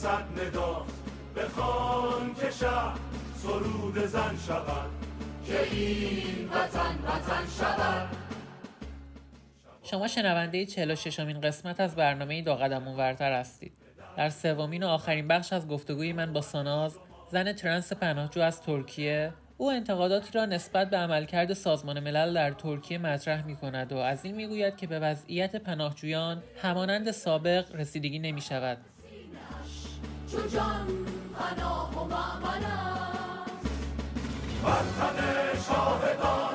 رسد ندا بخوان که شهر سرود زن شود که این وطن وطن شود شما شنونده 46 امین قسمت از برنامه دو قدم اونورتر هستید. در سومین و آخرین بخش از گفتگوی من با ساناز زن ترنس پناهجو از ترکیه او انتقاداتی را نسبت به عملکرد سازمان ملل در ترکیه مطرح می کند و از این می گوید که به وضعیت پناهجویان همانند سابق رسیدگی نمی شود. شاهدان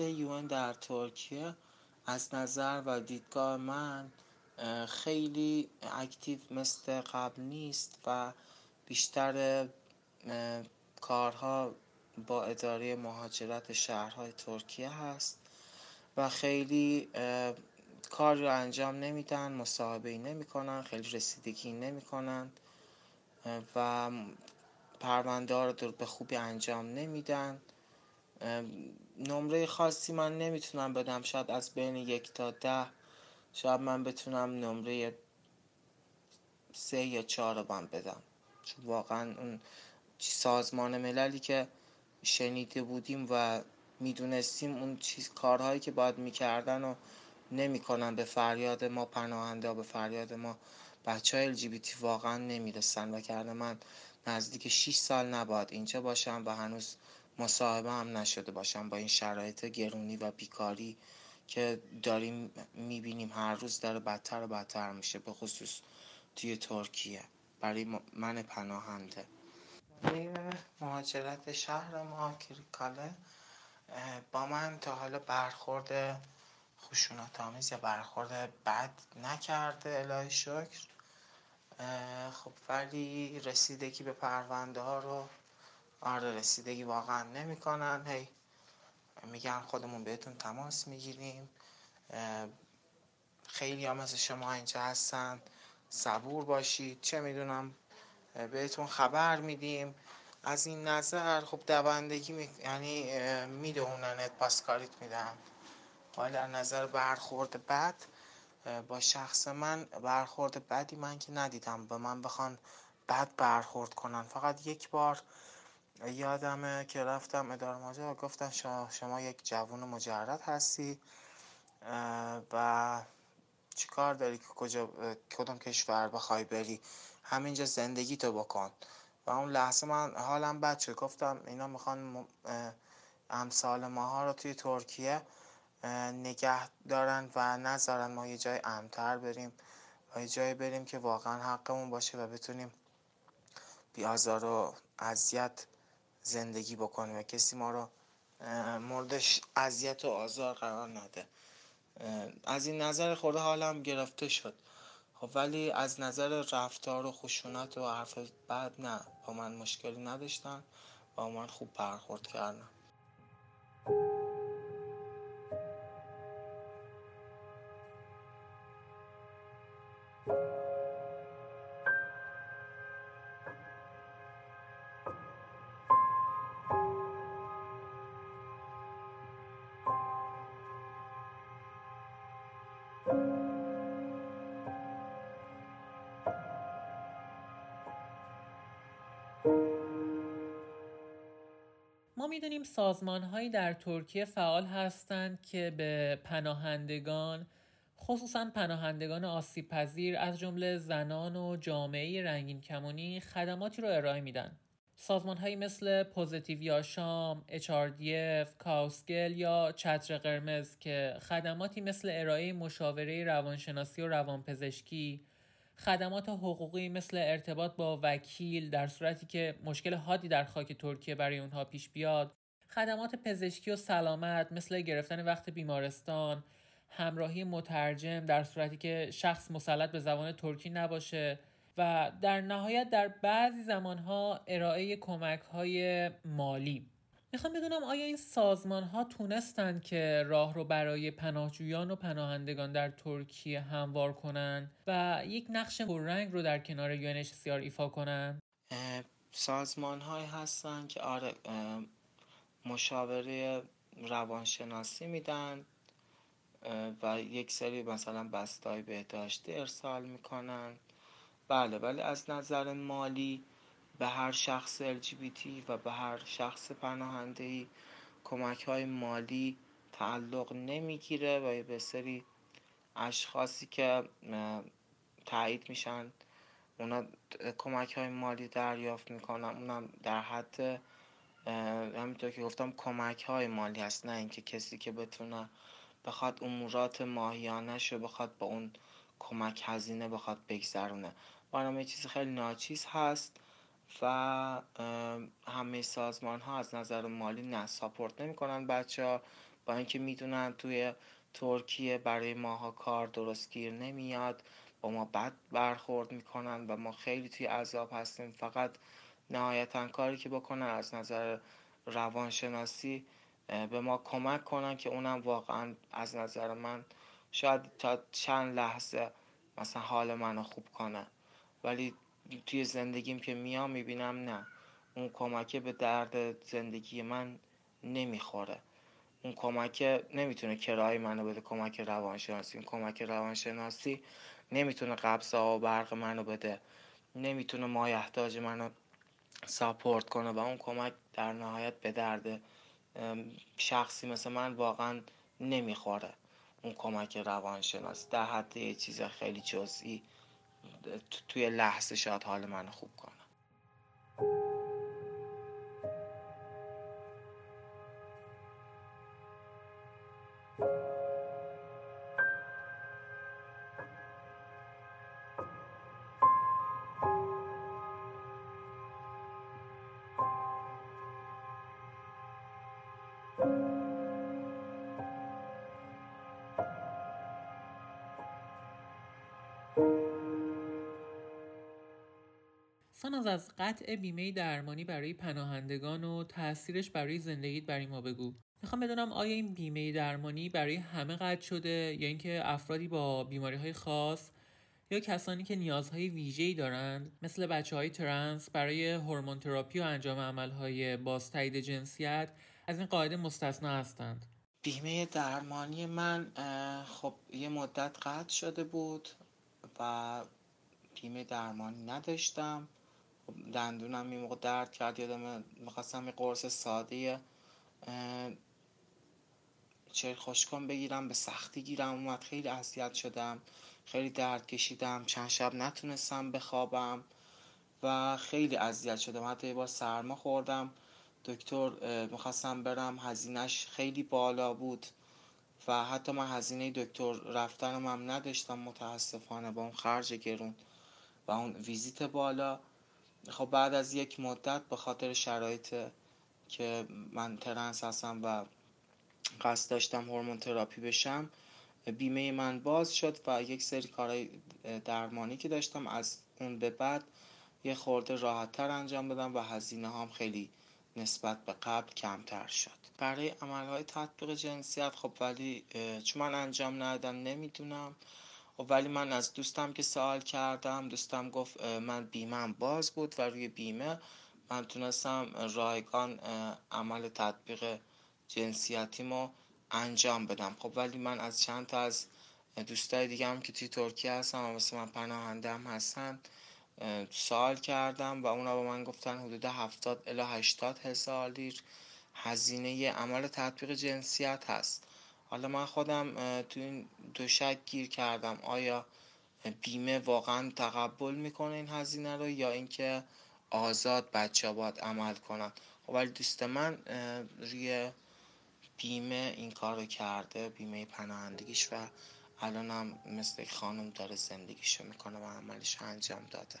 عملکرد یون در ترکیه. از نظر و دیدگاه من خیلی اکتیو مثل قبل نیست و بیشتر کارها با اداره مهاجرت شهرهای ترکیه هست و خیلی اه، کاری رو انجام نمیدن مصاحبه ای نمی‌کنن خیلی رسیدگی نمی‌کنن و پرونده ها رو به خوبی انجام نمیدن. نمره خاصی من نمی‌تونم بدم شاید از بین یک تا ده. شاید من بتونم نمره سه یا چهار رو من بدم. چون واقعا اون سازمان مللی که شنیده بودیم و می‌دونستیم اون چیز کارهایی که باید می‌کردن و نمی‌کنن به فریاد ما پناهنده به فریاد ما بچه های LGBT واقعا نمی‌رسن. و کرده من نزدیک 6 سال نباید اینجا باشم و هنوز مصاحبه هم نشده باشم با این شرایط گرونی و بیکاری که داریم می‌بینیم هر روز داره بدتر و بدتر میشه به خصوص توی ترکیه. برای من پناهنده. مهاجرت شهر ما کریکاله. با من تا حالا برخورد خشونت آمیز یا برخورد بد نکرده الهی شکر. خب ولی رسیدگی به پرونده ها رو آره رسیدگی واقعا نمی‌کنن. هی میگن خودمون بهتون تماس می‌گیریم. خیلی ها مثل شما اینجا هستن. صبور باشید. چه می‌دونم بهتون خبر میدیم. از این نظر خب دوندگی می... یعنی میدوننت پاسکاریت میدن. ولی از نظر برخورد بد با شخص من برخورد بدی من که ندیدم. به من بخوان بد برخورد کنن. فقط یک بار یادمه که رفتم اداره ماجرا گفتن شما, یک جوان مجرد هستی و چیکار داری که کجا کدوم کشور بخوای بری؟ همینجا زندگی تو بکن. و اون لحظه من حالم بد شد. گفتم اینا می‌خوان امثال ماها رو توی ترکیه نگه دارن و نذارن ما یه جای امتر بریم و یه جایی بریم که واقعا حقمون باشه و بتونیم بی آزار و اذیت زندگی بکنیم. و کسی ما رو موردش اذیت و آزار قرار نده. از این نظر خورده حالم گرفته شد. خب ولی از نظر رفتار و خشونت و حرف بد نه. با من مشکلی نداشتن. با من خوب برخورد کردن. می‌دونیم سازمان هایی در ترکیه فعال هستند که به پناهندگان خصوصا پناهندگان آسیب پذیر از جمله زنان و جامعه رنگین کمانی خدماتی رو ارائه میدن. سازمان هایی مثل Pozitif Yaşam، HRDF، Kaos GL یا چتر قرمز که خدماتی مثل ارائه مشاوره روانشناسی و روانپزشکی خدمات حقوقی مثل ارتباط با وکیل در صورتی که مشکل حادی در خاک ترکیه برای اونها پیش بیاد خدمات پزشکی و سلامت مثل گرفتن وقت بیمارستان همراهی مترجم در صورتی که شخص مسلط به زبان ترکی نباشه و در نهایت در بعضی زمانها ارائه کمک های مالی. می‌خوام بدونم آیا این سازمان ها تونستند که راه رو برای پناهجویان و پناهندگان در ترکیه هموار کنند و یک نقش پررنگ رو در کنار UNHCR ایفا کنند؟ سازمان های هستن که آره مشاوره روانشناسی میدن و یک سری مثلا بستای بهداشتی ارسال می‌کنن بله ولی از نظر مالی به هر شخص LGBT و به هر شخص پناهنده کمک های مالی تعلق نمی‌گیره و به سری اشخاصی که تایید میشن اونا کمک های مالی دریافت می‌کنن اونم در حد همینطور که گفتم کمک های مالی هست نه اینکه کسی که بتونه بخواد امورات ماهیانش رو بخواد با اون کمک هزینه بخواد بگذرونه. برنامه چیزی خیلی ناچیز هست. و همه سازمان ها از نظر مالی نه ساپورت نمی کنن بچه ها با اینکه می‌دونن توی ترکیه برای ماها کار درست گیر نمیاد. با ما بد برخورد می‌کنن و ما خیلی توی عذاب هستیم. فقط نهایتا کاری که بکنن از نظر روانشناسی به ما کمک کنن که اونم واقعا از نظر من شاید تا چند لحظه مثلا حال منو خوب کنه. ولی توی زندگیم که میام می‌بینم نه. اون کمکه به درد زندگی من نمی‌خوره. اون کمک نمی‌تونه کرای منو بده کمک روانشناسی. اون کمک روانشناسی نمی‌تونه قبض و برق منو بده. نمی‌تونه مایحتاج منو ساپورت کنه و اون کمک در نهایت به درد شخصی مثل من واقعا نمی‌خوره. اون کمک روانشناسی در حد یه چیز خیلی جزئی توی لحظه شاید حال من خوب کنه ساناز از قطع بیمه درمانی برای پناهندگان و تاثیرش برای زندگیت برای ما بگو. می‌خوام بدونم آیا این بیمه درمانی برای همه قطع شده یا اینکه افرادی با بیماری های خاص یا کسانی که نیازهای ویژه‌ای دارند مثل بچه های ترنس برای هورمون تراپی و انجام عملهای باز تایید جنسیت از این قاعده مستثنا هستند؟ بیمه درمانی من خب یه مدت قطع شده بود و بیمه درمانی نداشتم. دندونم این موقع درد کرد یادم می‌خواستم یه قرص ساده چه خوشکن بگیرم به سختی گیرم اومد خیلی اذیت شدم خیلی درد کشیدم چند شب نتونستم بخوابم و خیلی اذیت شدم. حتی یه بار سرما خوردم دکتر می‌خواستم برم هزینهش خیلی بالا بود و حتی من هزینه دکتر رفتنم هم نداشتم متاسفانه با اون خرج گرون و اون ویزیت بالا. خب بعد از یک مدت به خاطر شرایط که من ترنس هستم و قصد داشتم هورمون تراپی بشم بیمه من باز شد و یک سری کارهای درمانی که داشتم از اون به بعد یه خورده راحتتر انجام بدم و هزینه هم خیلی نسبت به قبل کمتر شد. برای عملهای تطبیق جنسیت خب ولی چون من انجام ندادم نمی‌دونم. خب ولی من از دوستم که سوال کردم دوستم گفت من بیمه باز بود و روی بیمه من تونستم رایگان عمل تطبیق جنسیتیمو انجام بدم. خب ولی من از چند تا از دوستای دیگه هم که توی ترکیه هستن و مثل من پناهنده هم هستن سوال کردم و اونا با من گفتن حدود 70 الی 80 هزار لیر هزینه عمل تطبیق جنسیت هست. حالا من خودم تو این دو شک گیر کردم. آیا بیمه واقعا تقبل می‌کنه این هزینه رو یا اینکه آزاد بچه باید عمل کنن؟ خب ولی دوست من روی بیمه این کار رو کرده بیمه پناهندگیش و الان هم مثل خانم داره زندگیشو می‌کنه و عملش انجام داده.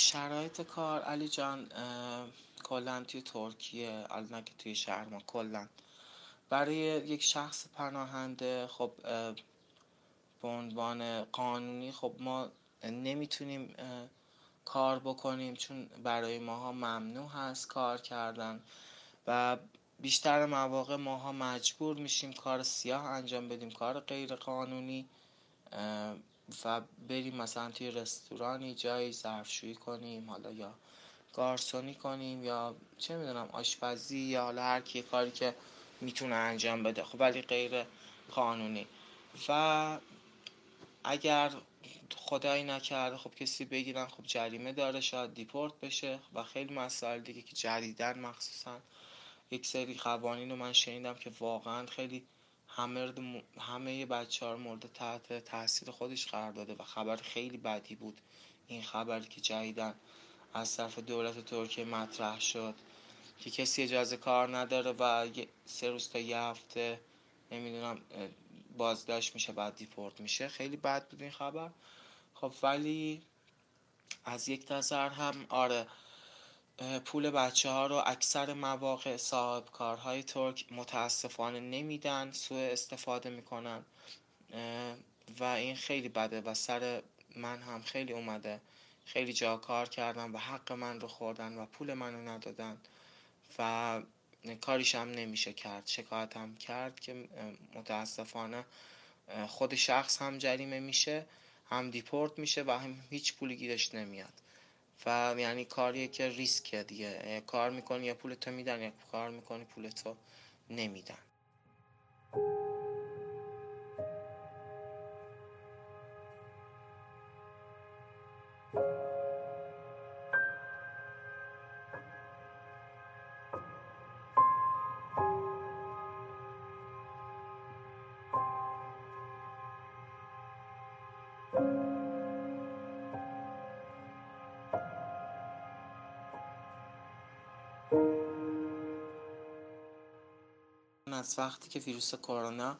شرایط کار علی جان کلا توی ترکیه الان که توی شهر ما کلا. برای یک شخص پناهنده خب به عنوان قانونی خب ما نمی‌تونیم کار بکنیم چون برای ماها ممنوع هست کار کردن و بیشتر مواقع ماها مجبور میشیم کار سیاه انجام بدیم کار غیر قانونی. و بریم مثلا توی رستورانی جایی ظرفشویی کنیم حالا یا گارسونی کنیم یا چه می‌دونم آشپزی یا حالا هر کی کاری که می‌تونه انجام بده خب ولی غیر قانونی. و اگر خدایی نکرده خب کسی بگیرن خب جریمه داره شاید دیپورت بشه و خیلی مسائل دیگه که جدیدن مخصوصا یک سری قوانین رو من شنیدم که واقعا خیلی همه بچه ها مورد تحت تاثیر خودش قرار داده و خبر خیلی بدی بود. این خبری که جدیدن از طرف دولت ترکیه مطرح شد که کسی اجازه کار نداره و سه روز تا یه هفته نمی‌دونم بازداشت میشه بعد دیپورت میشه. خیلی بد بود این خبر. خب ولی از یک نظر هم آره پول بچه ها رو اکثر مواقع صاحب کارهای ترک متاسفانه نمیدن سوء استفاده می‌کنن. و این خیلی بده و سر من هم خیلی اومده. خیلی جا کار کردن و حق من رو خوردن و پول منو ندادن. و کاریش هم نمیشه کرد شکایت هم کرد که متاسفانه خود شخص هم جریمه میشه هم دیپورت میشه و هم هیچ پولی گیرش نمیاد. و یعنی کاریه که ریسکه دیگه. کار می‌کنی یا پولتو میدن یا کار می‌کنی پولتو نمیدن. از وقتی که ویروس کرونا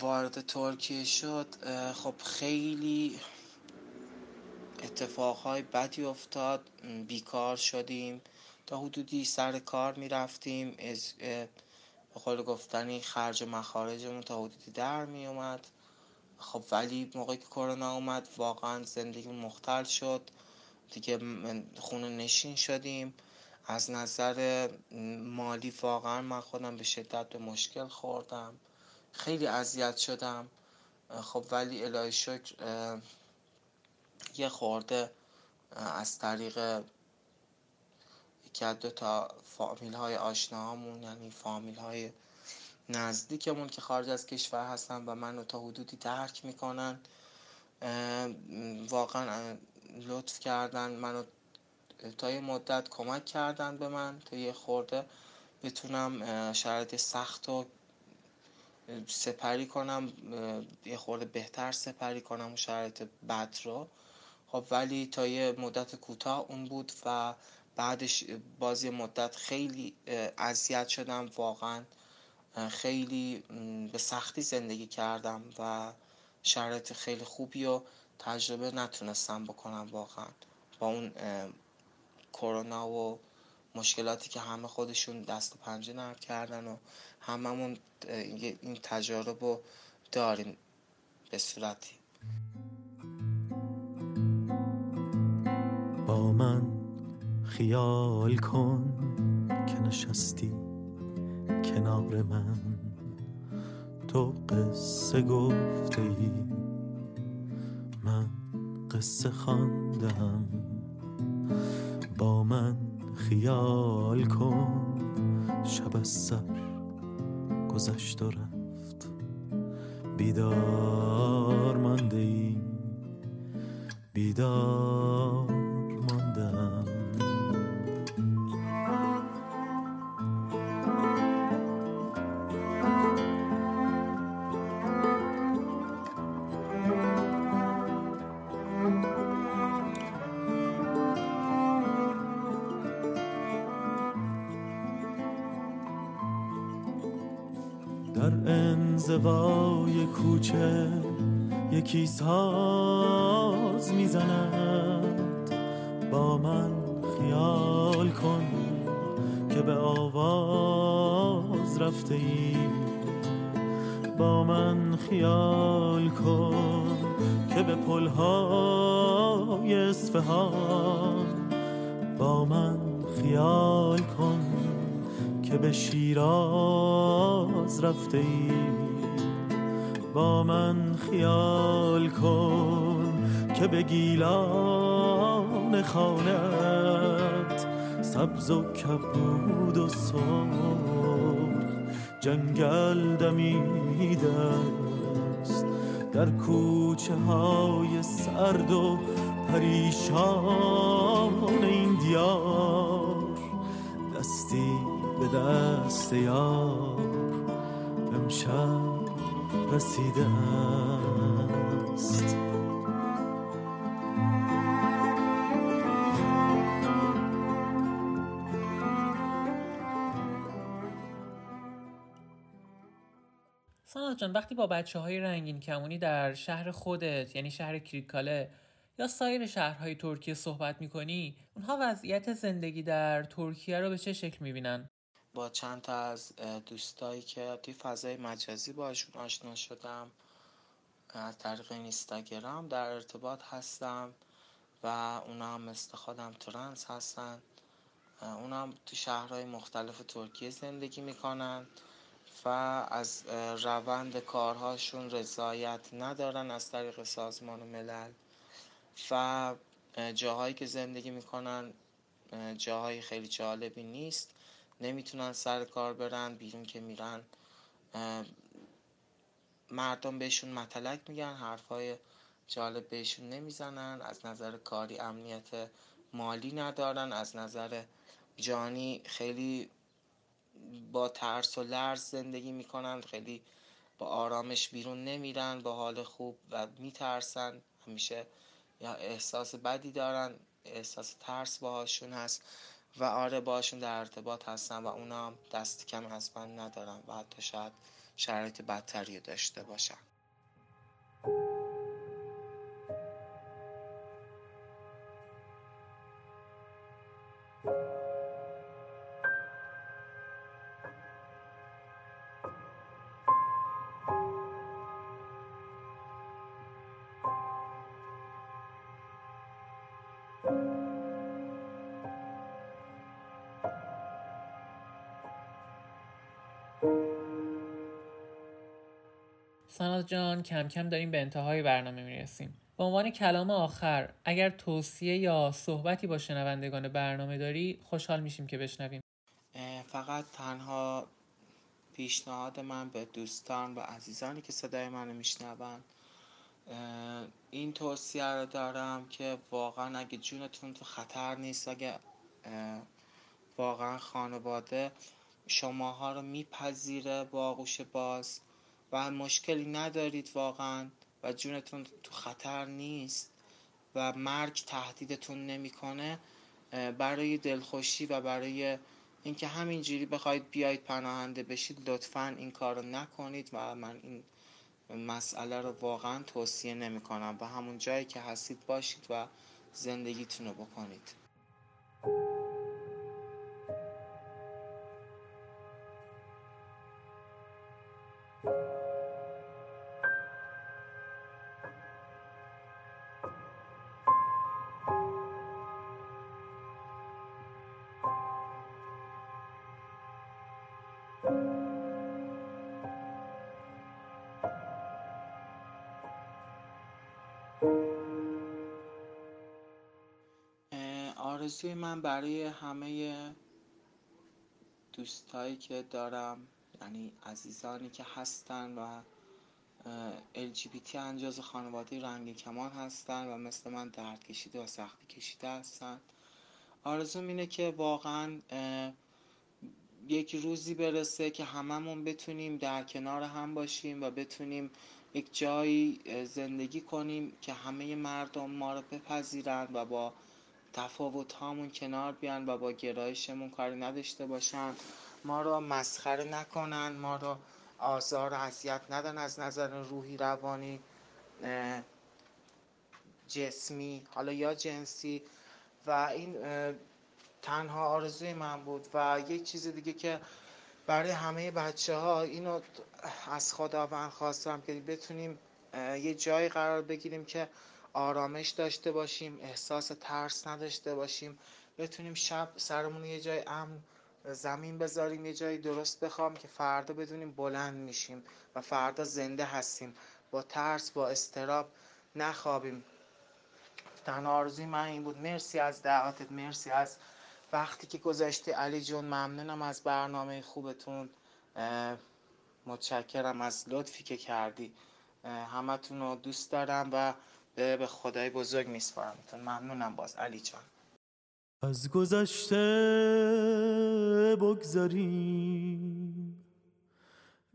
وارد ترکیه شد خب خیلی اتفاقهای بدی افتاد. بیکار شدیم. تا حدودی سر کار می‌رفتیم. از به قول گفتنی خرج و مخارجمون تا حدودی در می اومد خب ولی موقعی که کرونا اومد واقعا زندگی مختل شد. دیگه خونه نشین شدیم. از نظر مالی واقعا من خودم به شدت به مشکل خوردم. خیلی اذیت شدم. خب ولی الهی شکر یه خورده از طریق یکی از دو تا فامیل های آشناهامون یعنی فامیل های نزدیکمون که خارج از کشور هستن و منو تا حدودی درک می‌کنن واقعا لطف کردن منو تا یه مدت کمک کردن به من. تا یه خورده بتونم شرایط سخت رو سپری کنم یه خورده بهتر سپری کنم و شرایط بد رو. خب ولی تا یه مدت کوتاه اون بود و بعدش بازی مدت خیلی اذیت شدم. واقعا خیلی به سختی زندگی کردم و شرایط خیلی خوبی و تجربه نتونستم بکنم واقعا. با اون کرونا و مشکلاتی که همه خودشون دست و پنجه نرم کردن و هممون این تجارب رو داریم به صورتی. با من خیال کن که نشستی کنار من. تو قصه گفته ای من قصه خواندم. با من خیال کن. شب از سر گذشت و رفت. بیدار مانده ای بیدار انزوای کوچه یکی ساز می‌زند. با من خیال کن که به آواز رفته ای با من خیال کن که به پلهای اصفهان. با من خیال کن که به شیراز رفته ای با من خیال کن که به گیلان خانت سبز و کبود و سرخ جنگل دمیده است در کوچه های سرد و پریشان این دیار دستی به دست یار. امشب رسیده است ساناز جان وقتی با بچه های رنگین کمونی در شهر خودت یعنی شهر کریکاله یا سایر شهرهای ترکیه صحبت می‌کنی اونها وضعیت زندگی در ترکیه رو به چه شکل می‌بینن؟ با چند تا از دوستایی که توی فضای مجازی باشون آشنا شدم از طریق اینستاگرام در ارتباط هستم و اونا هم مثل خودم ترنس هستن. اونا هم تو شهرهای مختلف ترکیه زندگی می‌کنن و از روند کارهاشون رضایت ندارن از طریق سازمان ملل و جاهایی که زندگی می‌کنن جاهای خیلی جالبی نیست. نمی‌تونن سر کار برن بیرون که میرن. مردم بهشون متلک میگن حرفای جالب بهشون نمی‌زنن. از نظر کاری امنیت مالی ندارن. از نظر جانی خیلی با ترس و لرز زندگی می‌کنن. خیلی با آرامش بیرون نمیرن با حال خوب و میترسن. همیشه یا احساس بدی دارن احساس ترس باهاشون هست. و آره باشون در ارتباط هستن و اونا دست کم از من ندارن و حتی شاید شرایط بدتری داشته باشن. ساناز جان کم کم داریم به انتهای برنامه می‌رسیم. به عنوان کلام آخر اگر توصیه یا صحبتی با شنوندگان برنامه داری خوشحال میشیم که بشنویم. فقط تنها پیشنهاد من به دوستان و عزیزانی که صدای منو میشنون این توصیه رو دارم که واقعا اگه جونتون تو خطر نیست اگه واقعا خانواده شماها رو میپذیره با آغوش باز. و مشکلی ندارید واقعا و جونتون تو خطر نیست و مرگ تهدیدتون نمی‌کنه برای دلخوشی و برای اینکه همینجوری بخواید بیاید پناهنده بشید لطفا این کار نکنید و من این مسئله رو واقعا توصیه نمی کنم و همون جایی که هستید باشید و زندگیتون رو بکنید. آرزوی من برای همه دوستایی که دارم یعنی عزیزانی که هستن و LGBT انجاز خانواده رنگ کمان هستن و مثل من درد کشیده و سختی کشیده هستن. آرزوم اینه که واقعا یک روزی برسه که هممون بتونیم در کنار هم باشیم و بتونیم یک جایی زندگی کنیم که همه مردم ما رو بپذیرند و با تفاوت هامون کنار بیان و با گرایشمون کاری نداشته باشن. ما رو مسخره نکنن ما رو آزار و اذیت ندن از نظر روحی روانی جسمی حالا یا جنسی. و این تنها آرزوی من بود و یک چیز دیگه که برای همه بچه ها اینو از خداوند خواستم که بتونیم یه جایی قرار بگیریم که آرامش داشته باشیم احساس ترس نداشته باشیم. بتونیم شب سرمون یه جای امن زمین بذاریم یه جایی درست بخوام که فردا بدونیم بلند میشیم و فردا زنده هستیم. با ترس با استراب نخوابیم. تنها آرزوی من این بود. مرسی از دعوتت مرسی از وقتی که گذاشتی. علی جون ممنونم از برنامه خوبتون. متشکرم از لطفی که کردی. همتون رو دوست دارم و به خدای بزرگ میسپارمتون ممنونم باز علی جان. از گذشته بگذاریم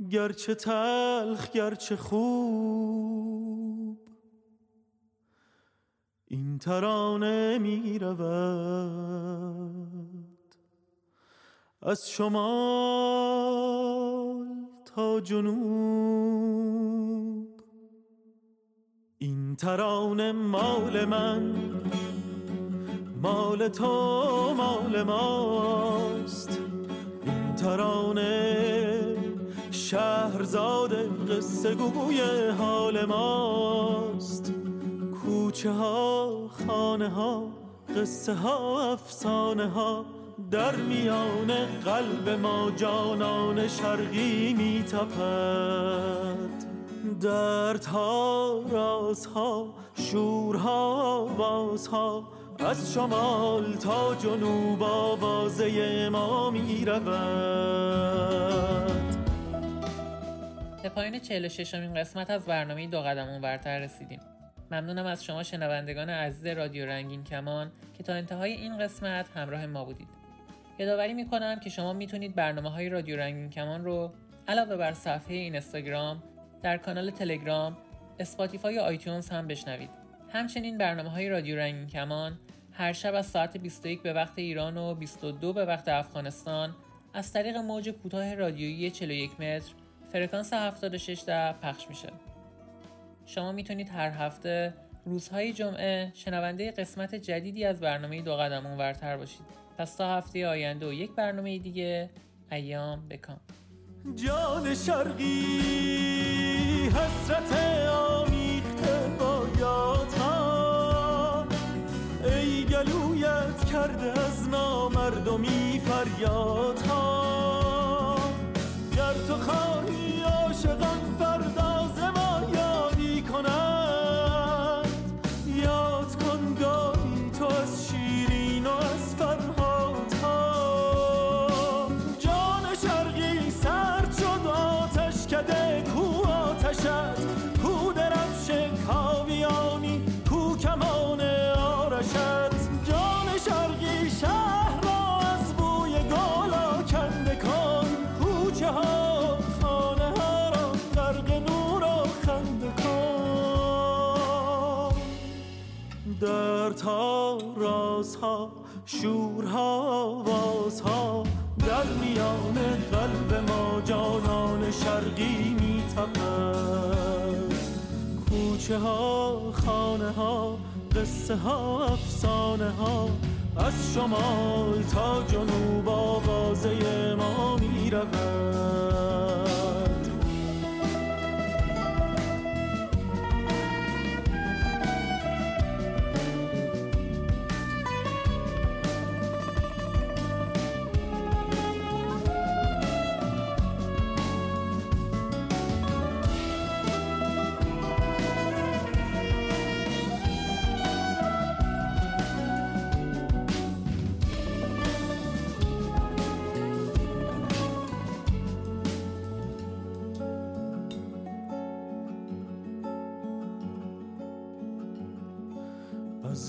گرچه تلخ گرچه خوب. این ترانه می رود از شمال تا جنوب. این ترانه مال من مال تو مال ماست. این ترانه شهرزاد قصه گوی حال ماست. کوچه ها خانه ها قصه ها افسانه ها. در میان قلب ما جانان شرقی می تپد دردها رازها شورها بازها از شمال تا جنوب آوازه ما می رود به پایین 46 امین قسمت از برنامه دو قدم برتر رسیدیم. ممنونم از شما شنوندگان عزیز رادیو رنگین کمان که تا انتهای این قسمت همراه ما بودید. یادآوری می‌کنم که شما می‌تونید برنامه های رادیو رنگین کمان رو علاوه بر صفحه اینستاگرام در کانال تلگرام اسپاتیفای و آیتیونز هم بشنوید همچنین برنامه های رادیو رنگین کمان هر شب از ساعت 21 به وقت ایران و 22 به وقت افغانستان از طریق موج کوتاه رادیویی 41 متر فرکانس 76 در پخش میشه. شما می‌تونید هر هفته روزهای جمعه شنونده قسمت جدیدی از برنامه دو قدم ورتر باشید. پس تا هفته آینده و یک برنامه دیگه ایام بکام. جان شرقی حسرت آمیخته با ای گلویت کرده از نامردمی فریادها. رازها شورها بازها. در میان قلب ما جانان شرقی می کوچه ها خانه ها قصه ها افسانه ها از شمال تا جنوب آوازه ما می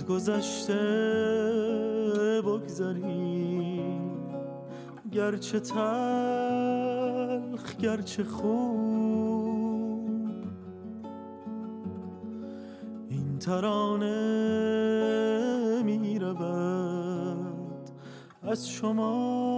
گذشته بگذری. گرچه تلخ گرچه خوب. این ترانه می رود از شما.